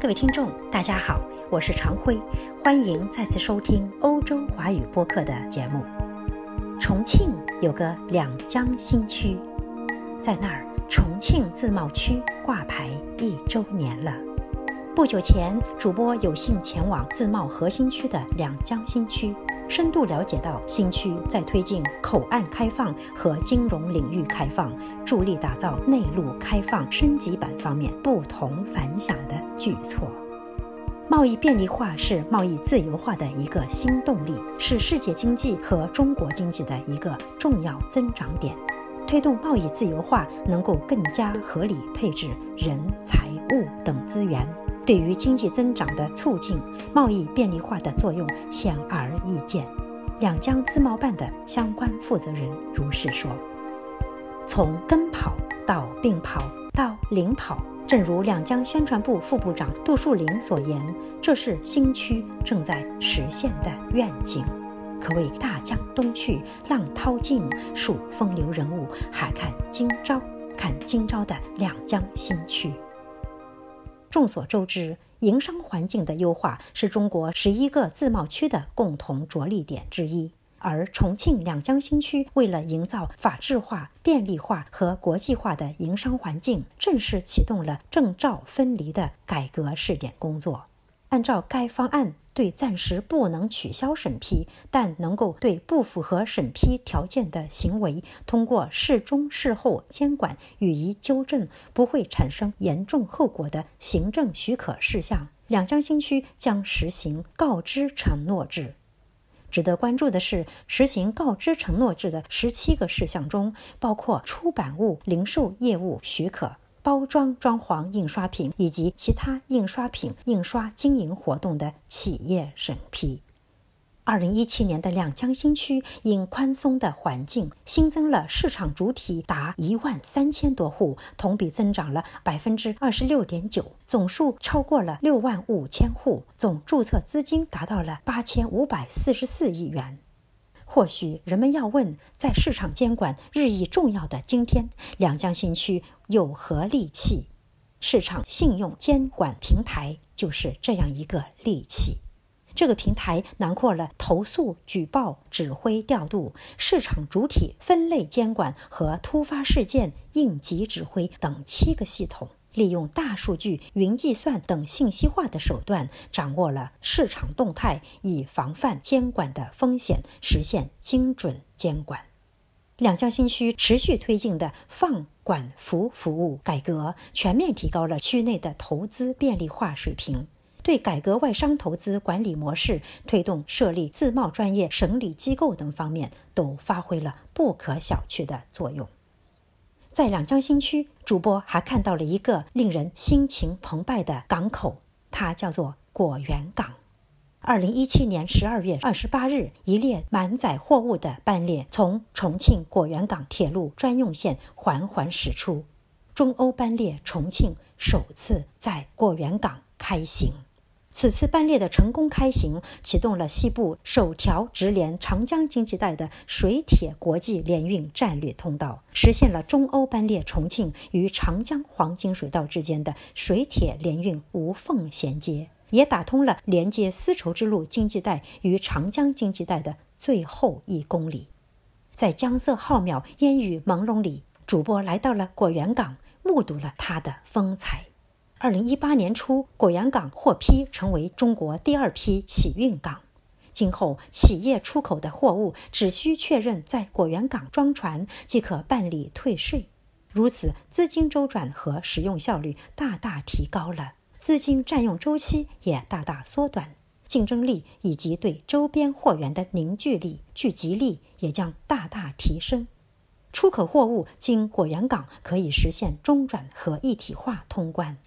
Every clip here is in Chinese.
各位听众，大家好，我是常辉，欢迎再次收听欧洲华语播客的节目。重庆有个两江新区，在那儿，重庆自贸区挂牌一周年了。不久前，主播有幸前往自贸核心区的两江新区，深度了解到新区在推进口岸开放和金融领域开放，助力打造内陆开放升级版方面不同凡响的举措。贸易便利化是贸易自由化的一个新动力，是世界经济和中国经济的一个重要增长点。推动贸易自由化，能够更加合理配置人、财物等资源，对于经济增长的促进、贸易便利化的作用显而易见。两江自贸办的相关负责人如是说：“从跟跑到并跑到领跑。”正如两江宣传部副部长杜树林所言，这是新区正在实现的愿景，可谓大江东去，浪淘尽，数风流人物，还看今朝。看今朝的两江新区。众所周知，营商环境的优化是中国十一个自贸区的共同着力点之一。而重庆两江新区为了营造法治化、便利化和国际化的营商环境，正式启动了证照分离的改革试点工作。按照该方案，对暂时不能取消审批，但能够对不符合审批条件的行为，通过事中事后监管予以纠正，不会产生严重后果的行政许可事项，两江新区将实行告知承诺制。值得关注的是，实行告知承诺制的十七个事项中，包括出版物零售业务许可、包装装潢印刷品以及其他印刷品印刷经营活动的企业审批。二零一七年的两江新区因宽松的环境，新增了市场主体达一万三千多户，同比增长了百分之二十六点九，总数超过了六万五千户，总注册资金达到了八千五百四十四亿元。或许人们要问，在市场监管日益重要的今天，两江新区有何利器？市场信用监管平台就是这样一个利器。这个平台囊括了投诉、举报、指挥调度、市场主体分类监管和突发事件应急指挥等七个系统，利用大数据、云计算等信息化的手段，掌握了市场动态，以防范监管的风险，实现精准监管。两江新区持续推进的放管服服务改革，全面提高了区内的投资便利化水平。对改革外商投资管理模式、推动设立自贸专业审理机构等方面，都发挥了不可小觑的作用。在两江新区，主播还看到了一个令人心情澎湃的港口，它叫做果园港。二零一七年十二月二十八日，一列满载货物的班列从重庆果园港铁路专用线缓缓驶出，中欧班列重庆首次在果园港开行。此次班列的成功开行，启动了西部首条直连长江经济带的水铁国际联运战略通道，实现了中欧班列重庆与长江黄金水道之间的水铁联运无缝衔接，也打通了连接丝绸之路经济带与长江经济带的最后一公里。在江色浩渺、烟雨朦胧里，主播来到了果园港，目睹了它的风采。二零一八年初，果园港获批成为中国第二批启运港。今后，企业出口的货物只需确认在果园港装船，即可办理退税。如此，资金周转和使用效率大大提高了，资金占用周期也大大缩短，竞争力以及对周边货源的凝聚力、聚集力也将大大提升。出口货物经果园港可以实现中转和一体化通关。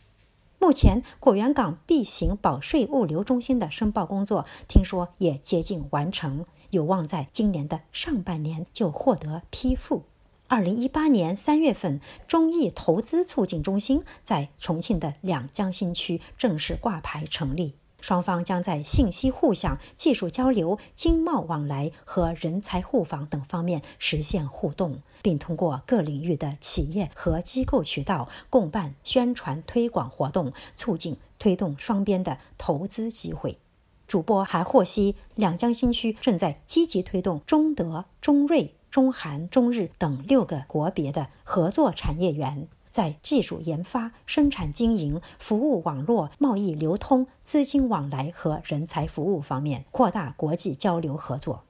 目前，果园港 B 型保税物流中心的申报工作，听说也接近完成，有望在今年的上半年就获得批复。二零一八年三月份，中意投资促进中心在重庆的两江新区正式挂牌成立。双方将在信息互享、技术交流、经贸往来和人才互访等方面实现互动，并通过各领域的企业和机构渠道共办宣传推广活动，促进推动双边的投资机会。主播还获悉，两江新区正在积极推动中德、中瑞、中韩、中日等六个国别的合作产业园。在技术研发、生产经营、服务网络、贸易流通、资金往来和人才服务方面扩大国际交流合作。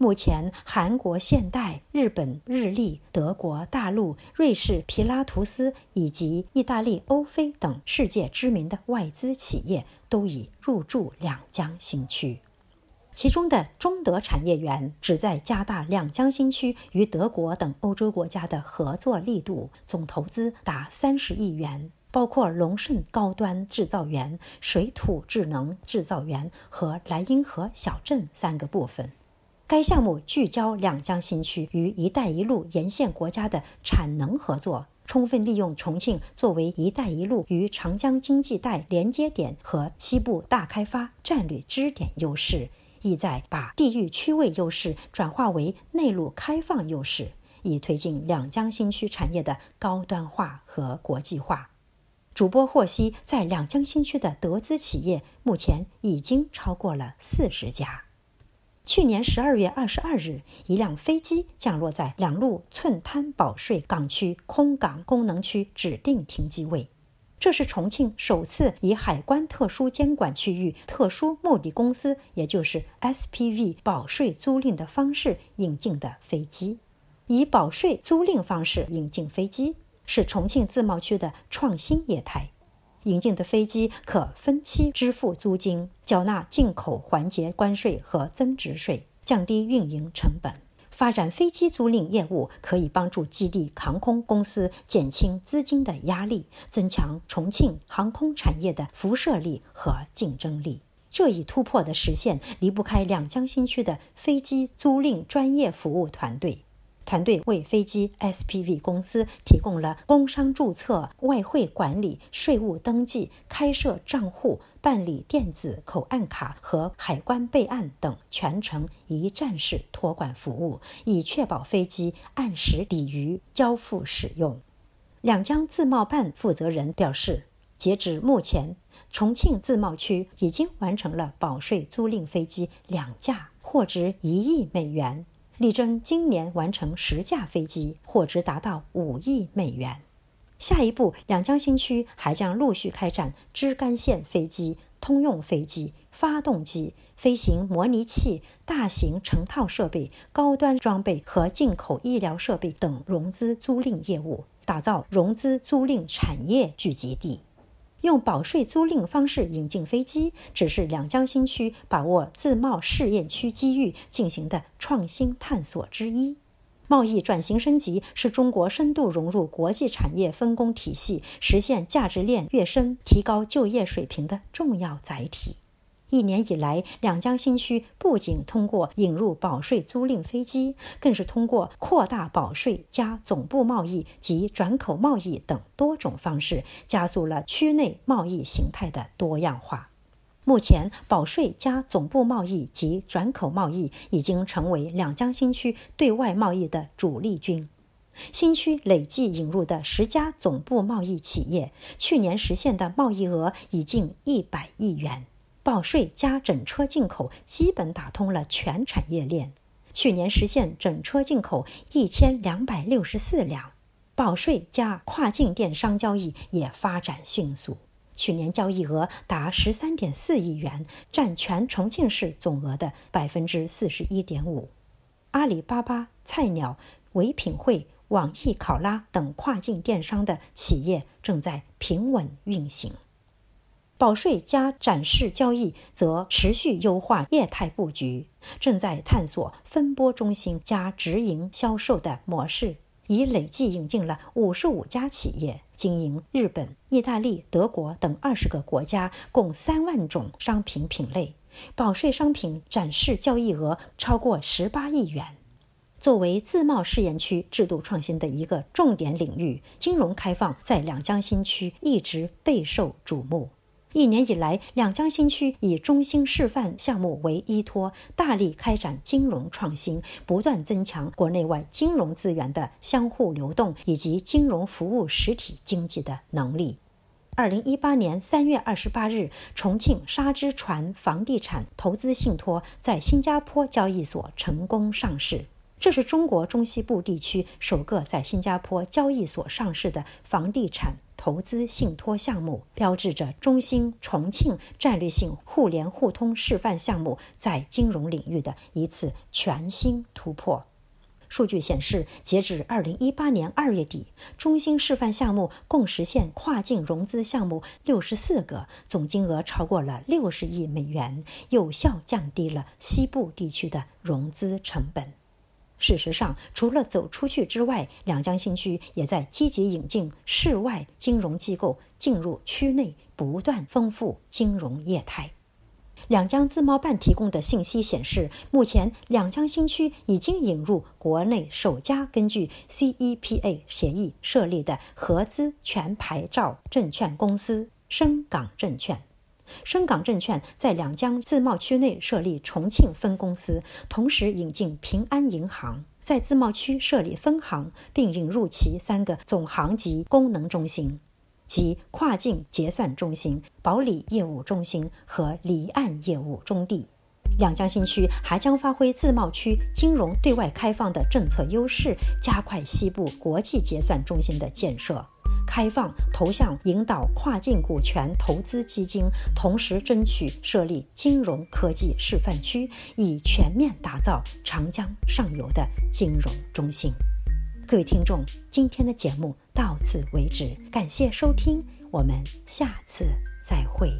目前，韩国现代、日本日立、德国大陆、瑞士皮拉图斯以及意大利欧菲等世界知名的外资企业都已入驻两江新区。其中的中德产业园旨在加大两江新区与德国等欧洲国家的合作力度，总投资达三十亿元，包括龙盛高端制造园、水土智能制造园和莱茵河小镇三个部分。该项目聚焦两江新区与“一带一路”沿线国家的产能合作，充分利用重庆作为“一带一路”与长江经济带连接点和西部大开发战略支点优势。意在把地域区位优势转化为内陆开放优势，以推进两江新区产业的高端化和国际化。主播获悉，在两江新区的德资企业目前已经超过了四十家。去年十二月二十二日，一辆飞机降落在两路寸滩保税港区空港功能区指定停机位。这是重庆首次以海关特殊监管区域特殊目的公司，也就是 SPV 保税租赁的方式引进的飞机。以保税租赁方式引进飞机，是重庆自贸区的创新业态。引进的飞机可分期支付租金，缴纳进口环节关税和增值税，降低运营成本。发展飞机租赁业务，可以帮助基地航空公司减轻资金的压力，增强重庆航空产业的辐射力和竞争力。这一突破的实现，离不开两江新区的飞机租赁专业服务团队。团队为飞机 SPV 公司提供了工商注册、外汇管理、税务登记、开设账户、办理电子口岸卡和海关备案等全程一站式托管服务，以确保飞机按时抵渝交付使用。两江自贸办负责人表示，截止目前，重庆自贸区已经完成了保税租赁飞机两架，货值一亿美元。力争今年完成十架飞机，货值达到五亿美元。下一步，两江新区还将陆续开展支干线飞机、通用飞机、发动机、飞行模拟器、大型成套设备、高端装备和进口医疗设备等融资租赁业务，打造融资租赁产业聚集地。用保税租赁方式引进飞机，只是两江新区把握自贸试验区机遇进行的创新探索之一。贸易转型升级是中国深度融入国际产业分工体系、实现价值链跃升、提高就业水平的重要载体。一年以来，两江新区不仅通过引入保税租赁飞机，更是通过扩大保税加总部贸易及转口贸易等多种方式，加速了区内贸易形态的多样化。目前，保税加总部贸易及转口贸易已经成为两江新区对外贸易的主力军。新区累计引入的十家总部贸易企业，去年实现的贸易额已近一百亿元。保税加整车进口基本打通了全产业链，去年实现整车进口一千两百六十四辆。保税加跨境电商交易也发展迅速，去年交易额达十三点四亿元，占全重庆市总额的百分之四十一点五。阿里巴巴、菜鸟、唯品会、网易考拉等跨境电商的企业正在平稳运行。保税加展示交易则持续优化业态布局，正在探索分拨中心加直营销售的模式，已累计引进了五十五家企业，经营日本、意大利、德国等二十个国家，共三万种商品品类，保税商品展示交易额超过十八亿元。作为自贸试验区制度创新的一个重点领域，金融开放在两江新区一直备受瞩目。一年以来，两江新区以中心示范项目为依托，大力开展金融创新，不断增强国内外金融资源的相互流动以及金融服务实体经济的能力。二零一八年三月二十八日，重庆沙之船房地产投资信托在新加坡交易所成功上市。这是中国中西部地区首个在新加坡交易所上市的房地产投资信托项目，标志着中兴重庆战略性互联互通示范项目在金融领域的一次全新突破。数据显示，截至二零一八年二月底，中兴示范项目共实现跨境融资项目六十四个，总金额超过了六十亿美元，有效降低了西部地区的融资成本。事实上，除了走出去之外，两江新区也在积极引进市外金融机构进入区内，不断丰富金融业态。两江自贸办提供的信息显示，目前两江新区已经引入国内首家根据 CEPA 协议设立的合资全牌照证券公司——深港证券。深港证券在两江自贸区内设立重庆分公司，同时引进平安银行在自贸区设立分行，并引入其三个总行级功能中心，即跨境结算中心、保理业务中心和离岸业务中地。两江新区还将发挥自贸区金融对外开放的政策优势，加快西部国际结算中心的建设。开放投向引导跨境股权投资基金，同时争取设立金融科技示范区，以全面打造长江上游的金融中心。各位听众，今天的节目到此为止，感谢收听，我们下次再会。